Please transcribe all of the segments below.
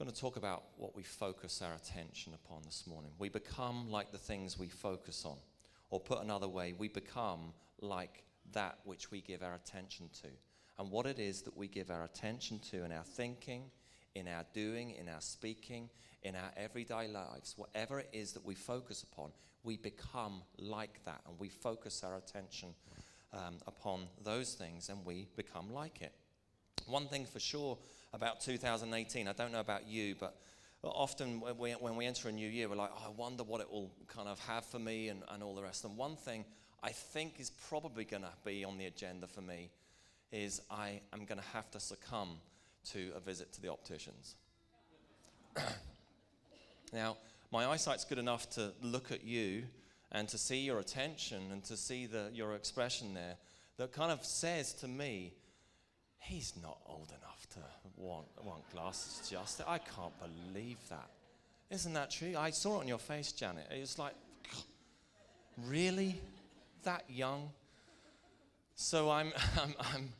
going to talk about what we focus our attention upon this morning. We become like the things we focus on. Or put another way, we become like that which we give our attention to. And what it is that we give our attention to in our thinking, in our doing, in our speaking, in our everyday lives, whatever it is that we focus upon, we become like that. And we focus our attention um, upon those things and we become like it. One thing for sure about 2018. I don't know about you, but often when we, enter a new year, we're like, oh, I wonder what it will kind of have for me and, and all the rest. And one thing I think is probably going to be on the agenda for me is I am going to have to succumb to a visit to the opticians. now, my eyesight's good enough to look at you and to see your attention and to see the, your expression there that kind of says to me, he's not old enough to want, want glasses just. I can't believe that. Isn't that true? I saw it on your face, Janet. It was like, really? That young? So I'm, I'm, I'm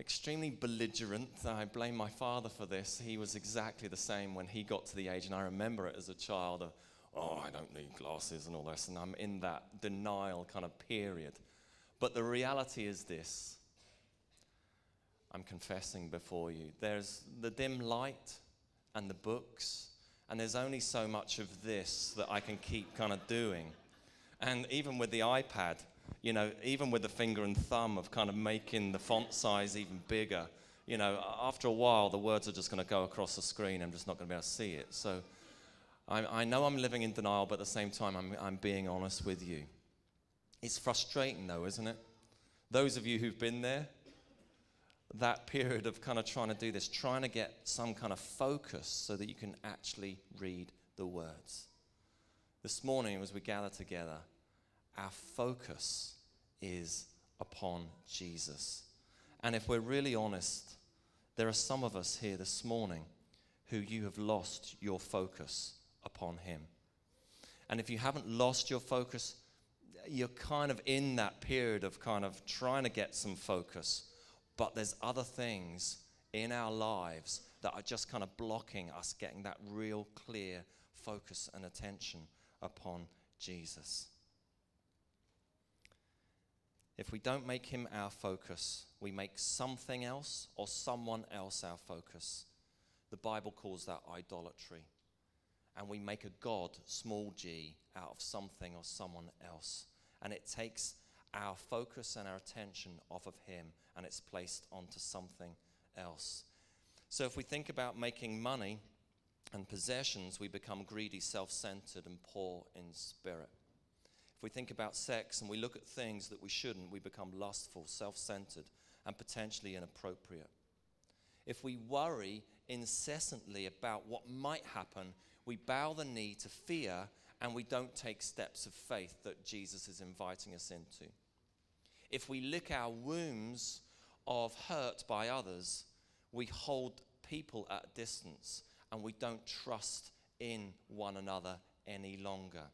extremely belligerent. I blame my father for this. He was exactly the same when he got to the age, and I remember it as a child of, oh, I don't need glasses and all this, and I'm in that denial kind of period. But the reality is this I'm confessing before you. There's the dim light and the books, and there's only so much of this that I can keep kind of doing. And even with the iPad, you know, even with the finger and thumb of kind of making the font size even bigger, you know, after a while, the words are just going to go across the screen. I'm just not going to be able to see it. So I, I know I'm living in denial, but at the same time, I'm, I'm being honest with you. It's frustrating, though, isn't it? Those of you who've been there, that period of kind of trying to do this, trying to get some kind of focus so that you can actually read the words. This morning, as we gather together, our focus is upon Jesus. And if we're really honest, there are some of us here this morning who you have lost your focus upon Him. And if you haven't lost your focus, you're kind of in that period of kind of trying to get some focus but there's other things in our lives that are just kind of blocking us getting that real clear focus and attention upon Jesus. If we don't make him our focus, we make something else or someone else our focus. The Bible calls that idolatry. And we make a God, small g, out of something or someone else. And it takes our focus and our attention off of Him and it's placed onto something else. So if we think about making money and possessions, we become greedy, self centered, and poor in spirit. If we think about sex and we look at things that we shouldn't, we become lustful, self centered, and potentially inappropriate. If we worry incessantly about what might happen, we bow the knee to fear and we don't take steps of faith that Jesus is inviting us into. If we lick our wounds of hurt by others, we hold people at distance and we don't trust in one another any longer.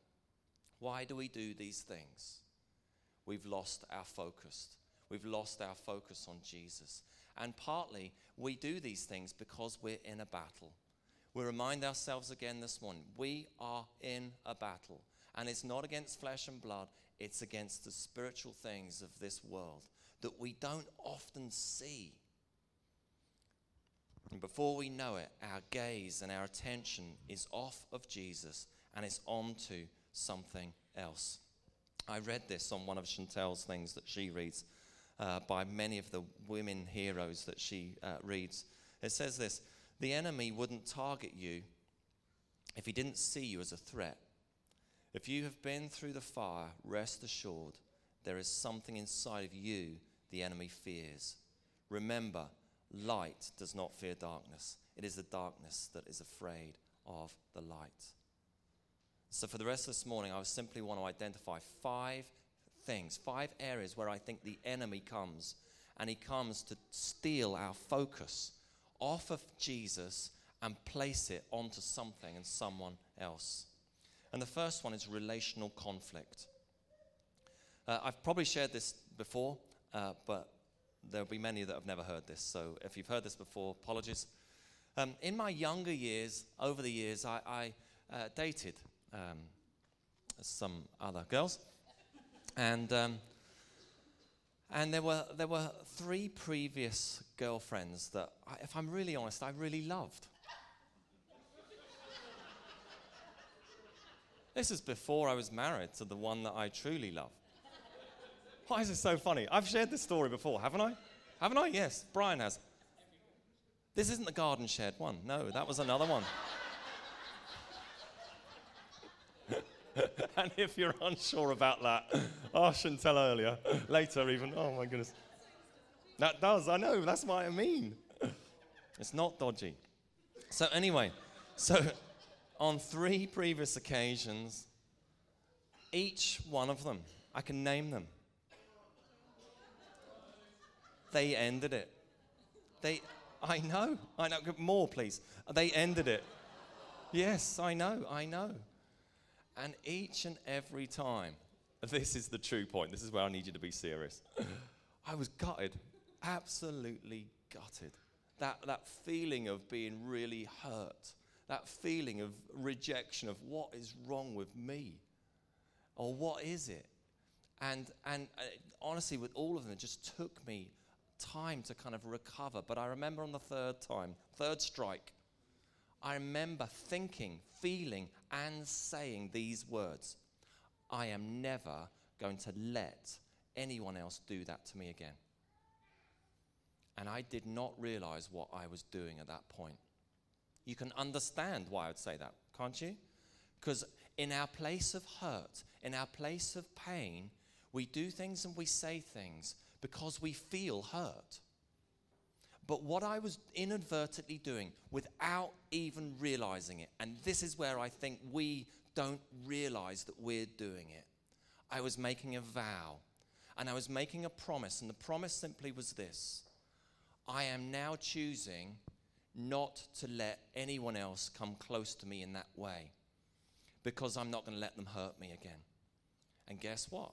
Why do we do these things? We've lost our focus. We've lost our focus on Jesus. And partly we do these things because we're in a battle. We remind ourselves again this morning we are in a battle. And it's not against flesh and blood, it's against the spiritual things of this world that we don't often see. And before we know it, our gaze and our attention is off of Jesus and it's on to something else. I read this on one of Chantel's things that she reads uh, by many of the women heroes that she uh, reads. It says this The enemy wouldn't target you if he didn't see you as a threat. If you have been through the fire, rest assured there is something inside of you the enemy fears. Remember, light does not fear darkness, it is the darkness that is afraid of the light. So, for the rest of this morning, I simply want to identify five things, five areas where I think the enemy comes, and he comes to steal our focus off of Jesus and place it onto something and someone else. And the first one is relational conflict. Uh, I've probably shared this before, uh, but there'll be many that have never heard this. So if you've heard this before, apologies. Um, in my younger years, over the years, I, I uh, dated um, some other girls. And, um, and there, were, there were three previous girlfriends that, I, if I'm really honest, I really loved. This is before I was married to the one that I truly love. Why is it so funny? I've shared this story before, haven't I? Haven't I? Yes, Brian has. This isn't the garden shed one. No, that was another one. and if you're unsure about that, oh, I shouldn't tell earlier, later even. Oh my goodness. That does, I know, that's what I mean. It's not dodgy. So, anyway, so on three previous occasions, each one of them, I can name them, they ended it. They, I know, I know, more please. They ended it. Yes, I know, I know. And each and every time, this is the true point, this is where I need you to be serious. I was gutted, absolutely gutted. That, that feeling of being really hurt, that feeling of rejection of what is wrong with me, or what is it? And, and uh, honestly, with all of them, it just took me time to kind of recover. But I remember on the third time, third strike, I remember thinking, feeling, and saying these words I am never going to let anyone else do that to me again. And I did not realize what I was doing at that point. You can understand why I would say that, can't you? Because in our place of hurt, in our place of pain, we do things and we say things because we feel hurt. But what I was inadvertently doing without even realizing it, and this is where I think we don't realize that we're doing it, I was making a vow and I was making a promise, and the promise simply was this I am now choosing not to let anyone else come close to me in that way because I'm not going to let them hurt me again. And guess what?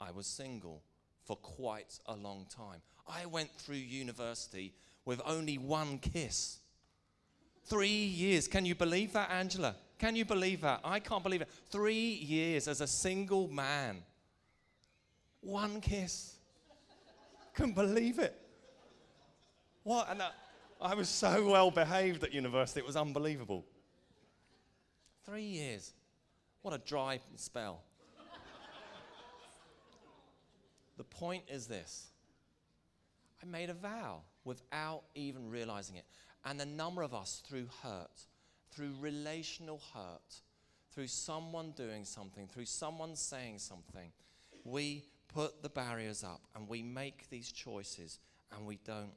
I was single for quite a long time. I went through university with only one kiss. Three years. Can you believe that, Angela? Can you believe that? I can't believe it. Three years as a single man. One kiss. Couldn't believe it. What? And I, I was so well behaved at university, it was unbelievable. Three years. What a dry spell. The point is this I made a vow without even realizing it. And the number of us, through hurt, through relational hurt, through someone doing something, through someone saying something, we put the barriers up and we make these choices and we don't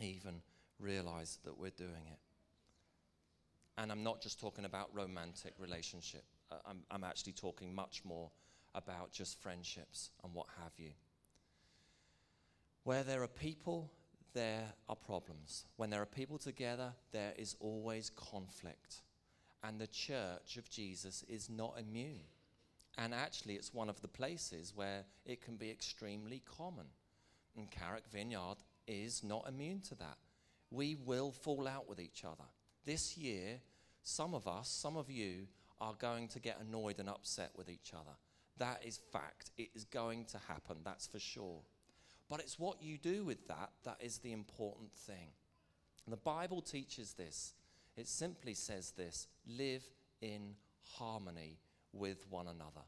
even realize that we're doing it. And I'm not just talking about romantic relationship. Uh, I'm, I'm actually talking much more about just friendships and what have you. Where there are people, there are problems. When there are people together, there is always conflict. And the church of Jesus is not immune. And actually, it's one of the places where it can be extremely common. And Carrick Vineyard is not immune to that. We will fall out with each other. This year, some of us, some of you, are going to get annoyed and upset with each other. That is fact. It is going to happen, that's for sure. But it's what you do with that that is the important thing. And the Bible teaches this. It simply says this live in harmony with one another.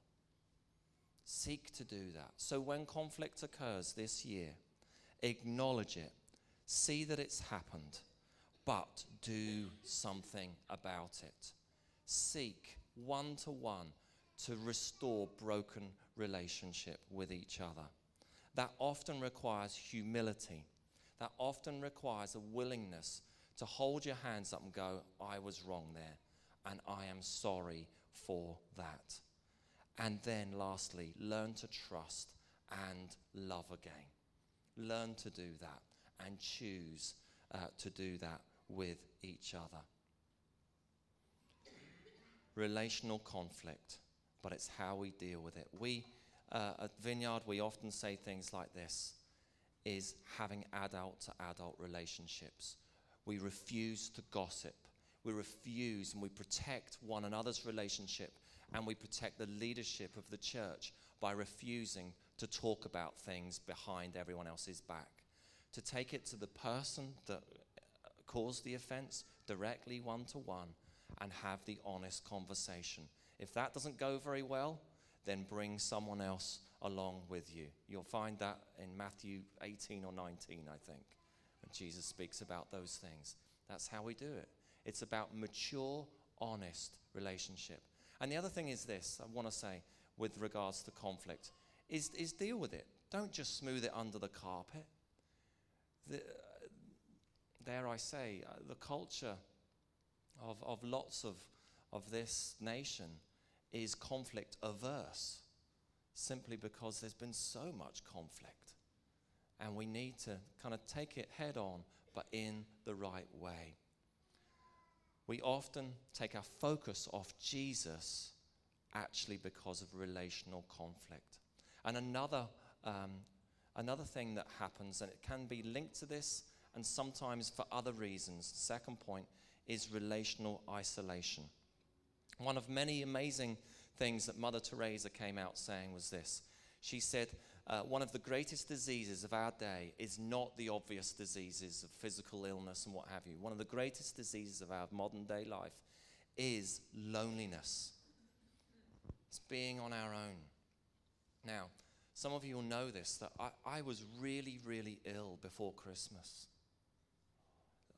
Seek to do that. So when conflict occurs this year, acknowledge it, see that it's happened, but do something about it. Seek one to one to restore broken relationship with each other. That often requires humility. That often requires a willingness to hold your hands up and go, I was wrong there, and I am sorry for that. And then, lastly, learn to trust and love again. Learn to do that and choose uh, to do that with each other. Relational conflict, but it's how we deal with it. We, uh, at Vineyard, we often say things like this is having adult to adult relationships. we refuse to gossip. We refuse and we protect one another's relationship and we protect the leadership of the church by refusing to talk about things behind everyone else's back. To take it to the person that caused the offense directly one to one and have the honest conversation. If that doesn't go very well, then bring someone else along with you. You'll find that in Matthew 18 or 19, I think, when Jesus speaks about those things. That's how we do it. It's about mature, honest relationship. And the other thing is this I want to say with regards to conflict is, is deal with it. Don't just smooth it under the carpet. The, dare I say, uh, the culture of, of lots of, of this nation is conflict averse simply because there's been so much conflict. And we need to kind of take it head on, but in the right way. We often take our focus off Jesus actually because of relational conflict. And another, um, another thing that happens, and it can be linked to this and sometimes for other reasons, second point is relational isolation. One of many amazing things that Mother Teresa came out saying was this. She said, uh, One of the greatest diseases of our day is not the obvious diseases of physical illness and what have you. One of the greatest diseases of our modern day life is loneliness. It's being on our own. Now, some of you will know this that I, I was really, really ill before Christmas.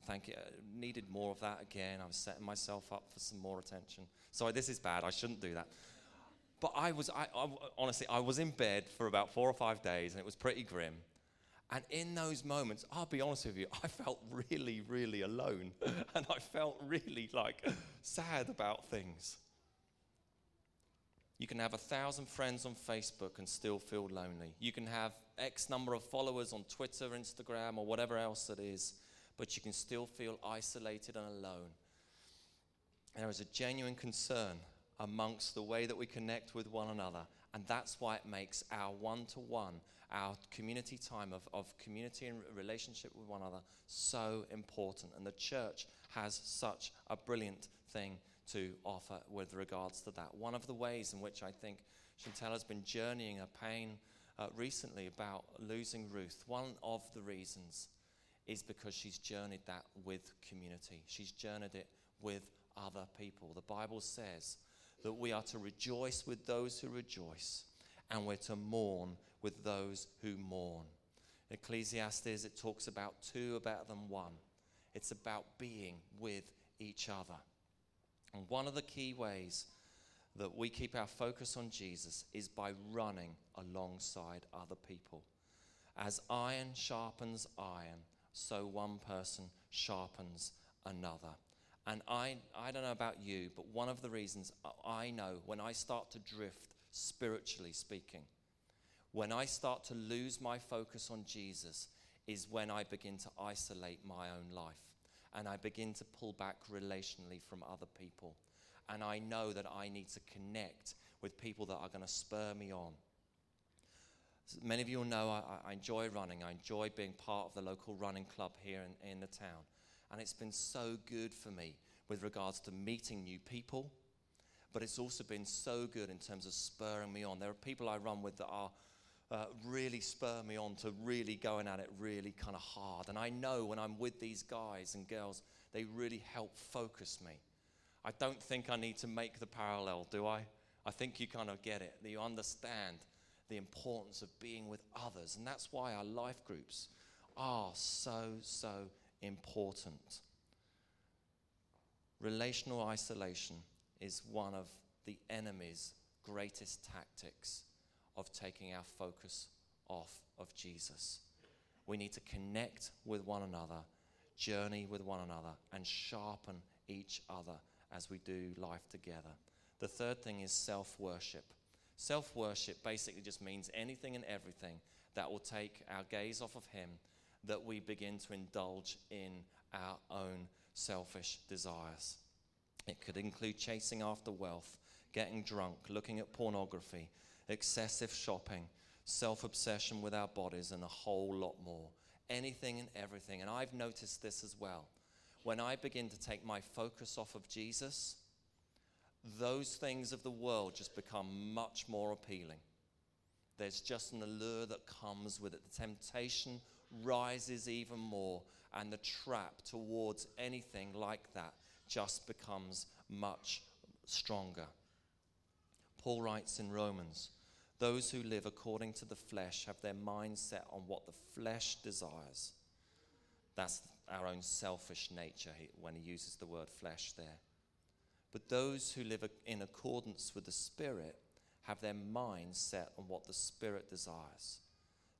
Thank you. I needed more of that again. I was setting myself up for some more attention. Sorry, this is bad. I shouldn't do that. But I was, I, I, honestly, I was in bed for about four or five days, and it was pretty grim. And in those moments, I'll be honest with you, I felt really, really alone. and I felt really like sad about things. You can have a thousand friends on Facebook and still feel lonely. You can have X number of followers on Twitter, Instagram, or whatever else it is, but you can still feel isolated and alone. And there is a genuine concern amongst the way that we connect with one another. And that's why it makes our one to one, our community time of, of community and relationship with one another so important. And the church has such a brilliant thing to offer with regards to that. One of the ways in which I think Chantel has been journeying her pain uh, recently about losing Ruth, one of the reasons is because she's journeyed that with community. She's journeyed it with other people. The Bible says that we are to rejoice with those who rejoice and we're to mourn with those who mourn. Ecclesiastes, it talks about two better than one. It's about being with each other. And one of the key ways that we keep our focus on Jesus is by running alongside other people. As iron sharpens iron, so one person sharpens another. And I, I don't know about you, but one of the reasons I know when I start to drift, spiritually speaking, when I start to lose my focus on Jesus, is when I begin to isolate my own life and I begin to pull back relationally from other people. And I know that I need to connect with people that are going to spur me on. Many of you will know I, I, enjoy running. I enjoy being part of the local running club here in, in the town. And it's been so good for me with regards to meeting new people, but it's also been so good in terms of spurring me on. There are people I run with that are uh, really spur me on to really going at it really kind of hard. And I know when I'm with these guys and girls, they really help focus me. I don't think I need to make the parallel, do I? I think you kind of get it, that you understand the importance of being with others. And that's why our life groups are so, so important. Relational isolation is one of the enemy's greatest tactics of taking our focus off of Jesus. We need to connect with one another, journey with one another, and sharpen each other as we do life together. The third thing is self worship. Self worship basically just means anything and everything that will take our gaze off of Him, that we begin to indulge in our own selfish desires. It could include chasing after wealth, getting drunk, looking at pornography, excessive shopping, self obsession with our bodies, and a whole lot more. Anything and everything. And I've noticed this as well. when I begin to take my focus off of Jesus, those things of the world just become much more appealing. There's just an allure that comes with it. The temptation rises even more, and the trap towards anything like that just becomes much stronger. Paul writes in Romans those who live according to the flesh have their mind set on what the flesh desires. That's our own selfish nature when he uses the word flesh there. But those who live in accordance with the Spirit have their mind set on what the Spirit desires.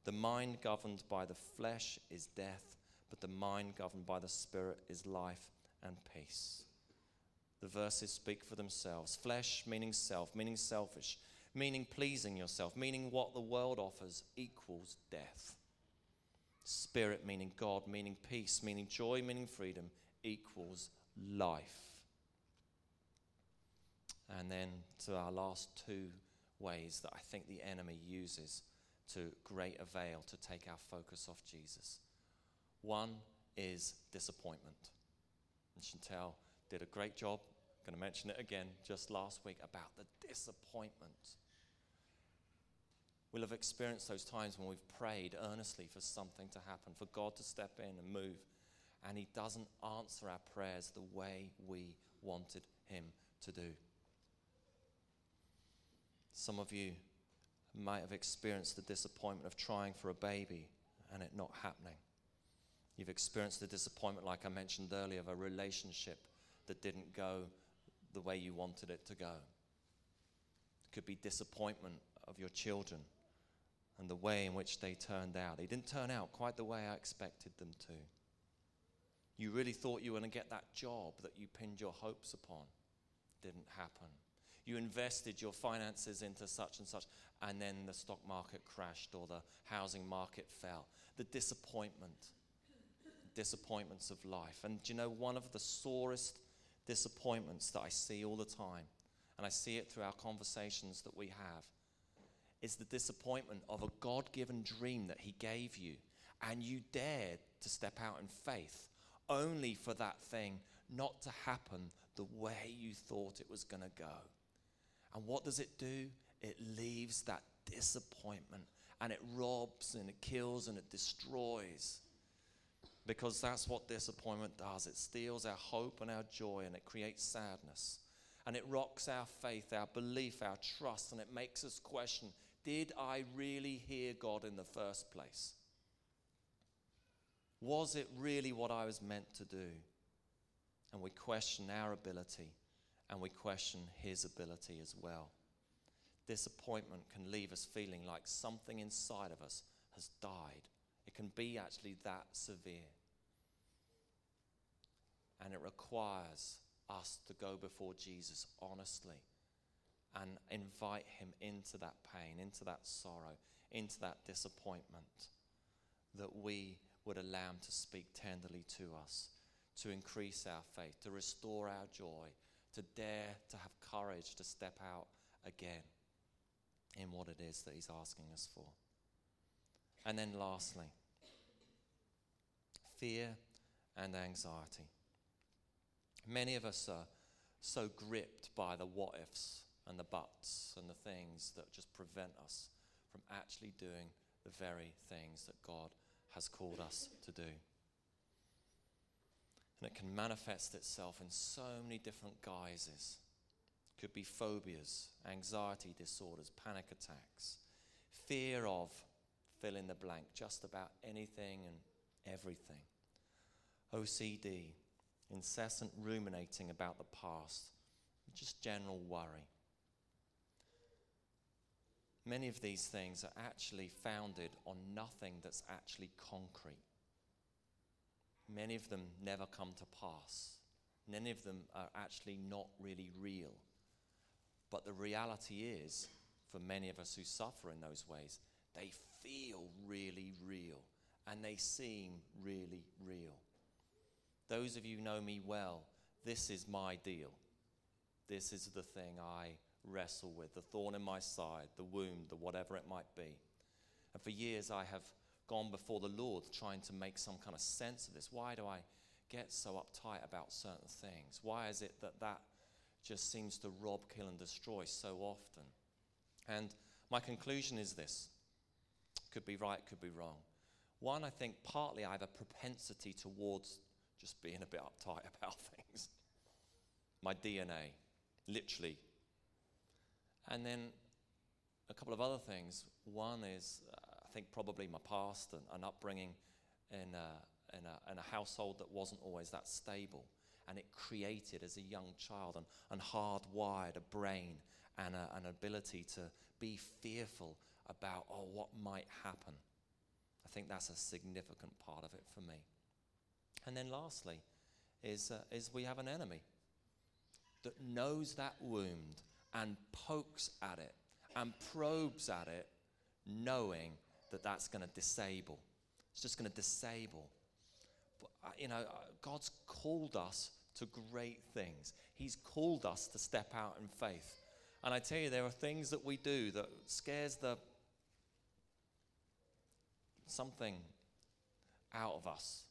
The mind governed by the flesh is death, but the mind governed by the Spirit is life and peace. The verses speak for themselves. Flesh meaning self, meaning selfish, meaning pleasing yourself, meaning what the world offers equals death. Spirit meaning God, meaning peace, meaning joy, meaning freedom equals life. And then to our last two ways that I think the enemy uses to great avail to take our focus off Jesus. One is disappointment. And Chantel did a great job, going to mention it again just last week, about the disappointment. We'll have experienced those times when we've prayed earnestly for something to happen, for God to step in and move, and He doesn't answer our prayers the way we wanted Him to do. Some of you might have experienced the disappointment of trying for a baby and it not happening. You've experienced the disappointment, like I mentioned earlier, of a relationship that didn't go the way you wanted it to go. It could be disappointment of your children and the way in which they turned out. They didn't turn out quite the way I expected them to. You really thought you were going to get that job that you pinned your hopes upon. Didn't happen. You invested your finances into such and such, and then the stock market crashed or the housing market fell. The disappointment, disappointments of life. And do you know, one of the sorest disappointments that I see all the time, and I see it through our conversations that we have, is the disappointment of a God given dream that He gave you, and you dared to step out in faith, only for that thing not to happen the way you thought it was going to go. And what does it do? It leaves that disappointment and it robs and it kills and it destroys. Because that's what disappointment does it steals our hope and our joy and it creates sadness. And it rocks our faith, our belief, our trust, and it makes us question did I really hear God in the first place? Was it really what I was meant to do? And we question our ability and we question his ability as well. Disappointment can leave us feeling like something inside of us has died. It can be actually that severe. And it requires us to go before Jesus honestly and invite him into that pain, into that sorrow, into that disappointment, that we would allow him to speak tenderly to us, to increase our faith, to restore our joy, to dare to have courage to step out again in what it is that He's asking us for. And then, lastly, fear and anxiety. Many of us are so gripped by the what ifs and the buts and the things that just prevent us from actually doing the very things that God has called us to do. And it can manifest itself in so many different guises. Could be phobias, anxiety disorders, panic attacks, fear of fill in the blank, just about anything and everything. OCD, incessant ruminating about the past, just general worry. Many of these things are actually founded on nothing that's actually concrete many of them never come to pass. Many of them are actually not really real. But the reality is, for many of us who suffer in those ways, they feel really real and they seem really real. Those of you know me well, this is my deal. This is the thing I wrestle with the thorn in my side, the wound, the whatever it might be. And for years, I have gone before the Lord trying to make some kind of sense of this. Why do I get so uptight about certain things? Why is it that that just seems to rob, kill, and destroy so often? And my conclusion is this could be right, could be wrong. One, I think partly I have a propensity towards just being a bit uptight about things. My DNA, literally. And then a couple of other things. One is, uh, I think, probably my past and, and upbringing in a, in, a, in a household that wasn't always that stable. And it created, as a young child, and, and hardwired a brain and a, an ability to be fearful about, oh, what might happen. I think that's a significant part of it for me. And then lastly, is, uh, is we have an enemy that knows that wound and pokes at it and probes at it, knowing that that's going to disable. It's just going to disable. But, uh, you know, God's called us to great things. He's called us to step out in faith. And I tell you, there are things that we do that scares the something out of us.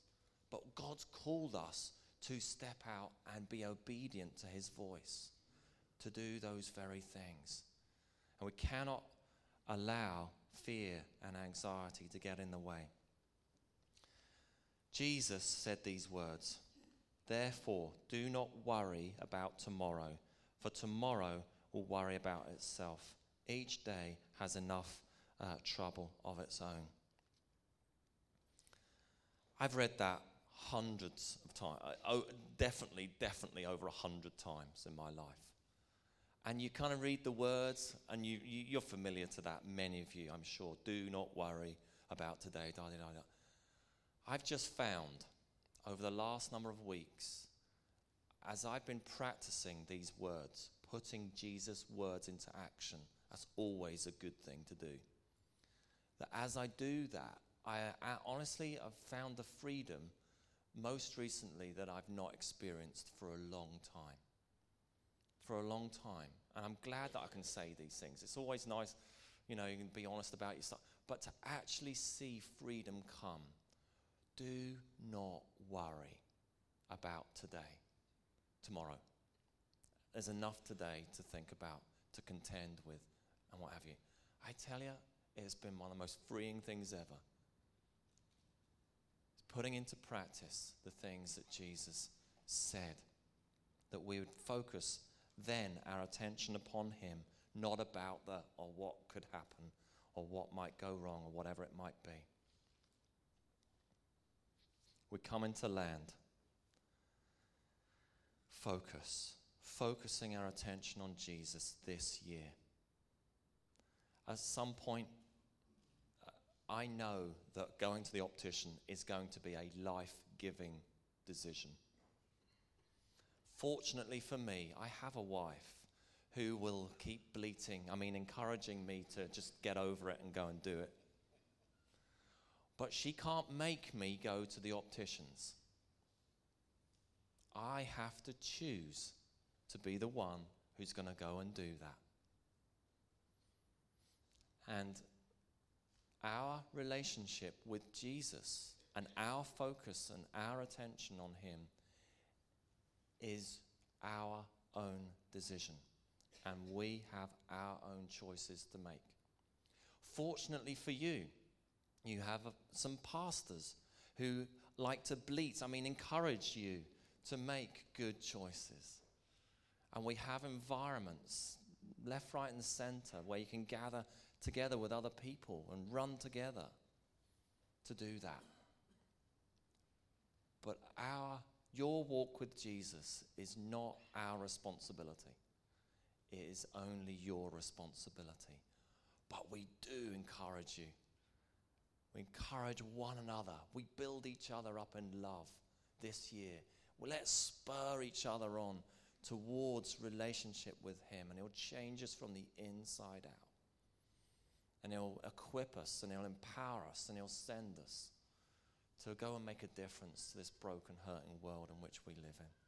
But God's called us to step out and be obedient to his voice, to do those very things. And we cannot allow fear and anxiety to get in the way. Jesus said these words Therefore, do not worry about tomorrow, for tomorrow will worry about itself. Each day has enough uh, trouble of its own. I've read that hundreds of times, uh, oh, definitely, definitely over a hundred times in my life. And you kind of read the words, and you, you, are familiar to that, many of you, I'm sure. Do not worry about today. Da, da, da, I've just found over the last number of weeks, as I've been practicing these words, putting Jesus' words into action, that's always a good thing to do. That as I do that, I, I honestly have found the freedom most recently that I've not experienced for a long time. For a long time. And I'm glad that I can say these things. It's always nice, you know, you can be honest about yourself. But to actually see freedom come, do not worry about today, tomorrow. There's enough today to think about, to contend with, and what have you. I tell you, it's been one of the most freeing things ever putting into practice the things that Jesus said. That we would focus then our attention upon Him, not about the or what could happen or what might go wrong or whatever it might be. We come into land. Focus. Focusing our attention on Jesus this year. At some point, I know that going to the optician is going to be a life giving decision. Fortunately for me, I have a wife who will keep bleating, I mean, encouraging me to just get over it and go and do it. But she can't make me go to the opticians. I have to choose to be the one who's going to go and do that. And our relationship with Jesus and our focus and our attention on Him is our own decision. And we have our own choices to make. Fortunately for you, you have some pastors who like to bleat, I mean, encourage you to make good choices. And we have environments, left, right, and center, where you can gather together with other people and run together to do that. But our your walk with Jesus is not our responsibility. It is only your responsibility. But we do encourage you. We encourage one another. We build each other up in love this year. Well, let's spur each other on towards relationship with Him, and He'll change us from the inside out and He'll equip us and He'll empower us and He'll send us to go and make a difference to this broken, hurting world in which we live in.